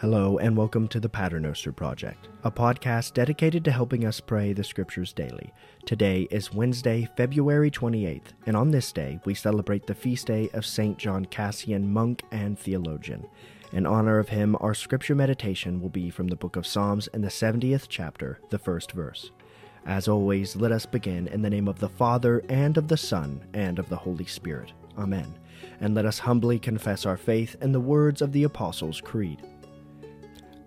Hello, and welcome to the Paternoster Project, a podcast dedicated to helping us pray the scriptures daily. Today is Wednesday, February 28th, and on this day we celebrate the feast day of St. John Cassian, monk and theologian. In honor of him, our scripture meditation will be from the book of Psalms in the 70th chapter, the first verse. As always, let us begin in the name of the Father, and of the Son, and of the Holy Spirit. Amen. And let us humbly confess our faith in the words of the Apostles' Creed.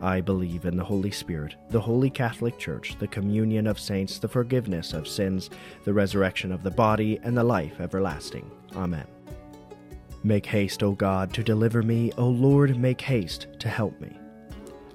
I believe in the Holy Spirit, the Holy Catholic Church, the communion of saints, the forgiveness of sins, the resurrection of the body, and the life everlasting. Amen. Make haste, O God, to deliver me. O Lord, make haste to help me.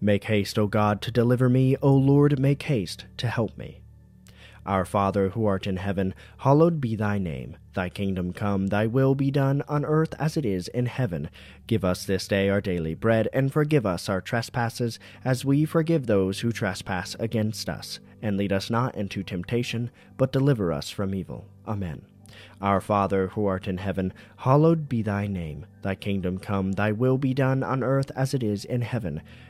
Make haste, O God, to deliver me. O Lord, make haste to help me. Our Father, who art in heaven, hallowed be thy name. Thy kingdom come, thy will be done, on earth as it is in heaven. Give us this day our daily bread, and forgive us our trespasses, as we forgive those who trespass against us. And lead us not into temptation, but deliver us from evil. Amen. Our Father, who art in heaven, hallowed be thy name. Thy kingdom come, thy will be done, on earth as it is in heaven.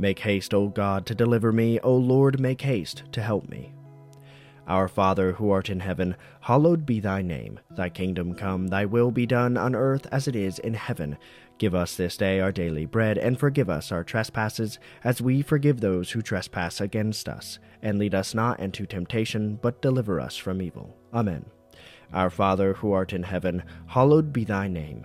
Make haste, O God, to deliver me. O Lord, make haste to help me. Our Father, who art in heaven, hallowed be thy name. Thy kingdom come, thy will be done on earth as it is in heaven. Give us this day our daily bread, and forgive us our trespasses, as we forgive those who trespass against us. And lead us not into temptation, but deliver us from evil. Amen. Our Father, who art in heaven, hallowed be thy name.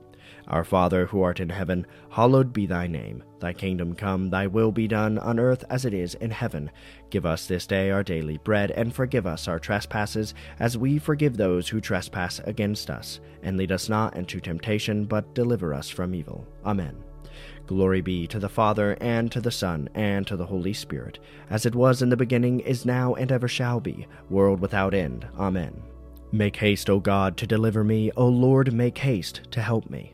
Our Father who art in heaven, hallowed be thy name. Thy kingdom come, thy will be done on earth as it is in heaven. Give us this day our daily bread, and forgive us our trespasses, as we forgive those who trespass against us. And lead us not into temptation, but deliver us from evil. Amen. Glory be to the Father, and to the Son, and to the Holy Spirit, as it was in the beginning, is now, and ever shall be, world without end. Amen. Make haste, O God, to deliver me. O Lord, make haste to help me.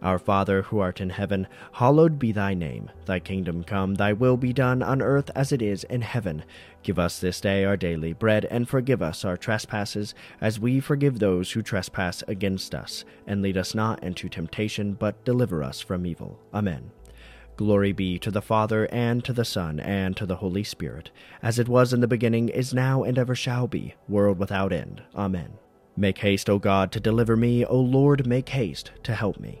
Our Father who art in heaven, hallowed be thy name. Thy kingdom come, thy will be done on earth as it is in heaven. Give us this day our daily bread, and forgive us our trespasses, as we forgive those who trespass against us. And lead us not into temptation, but deliver us from evil. Amen. Glory be to the Father, and to the Son, and to the Holy Spirit, as it was in the beginning, is now, and ever shall be, world without end. Amen. Make haste, O God, to deliver me. O Lord, make haste to help me.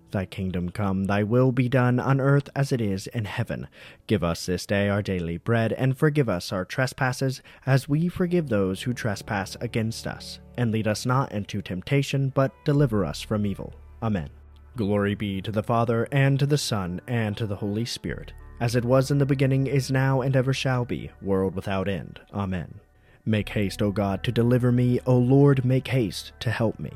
Thy kingdom come, thy will be done on earth as it is in heaven. Give us this day our daily bread, and forgive us our trespasses, as we forgive those who trespass against us. And lead us not into temptation, but deliver us from evil. Amen. Glory be to the Father, and to the Son, and to the Holy Spirit, as it was in the beginning, is now, and ever shall be, world without end. Amen. Make haste, O God, to deliver me. O Lord, make haste to help me.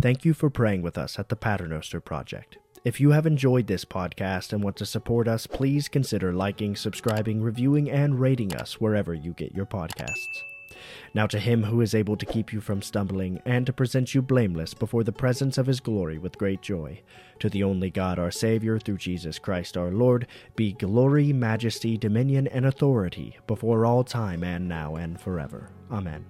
Thank you for praying with us at the Paternoster Project. If you have enjoyed this podcast and want to support us, please consider liking, subscribing, reviewing, and rating us wherever you get your podcasts. Now to him who is able to keep you from stumbling, and to present you blameless before the presence of his glory with great joy, to the only God our Saviour, through Jesus Christ our Lord, be glory, majesty, dominion, and authority before all time and now and forever. Amen.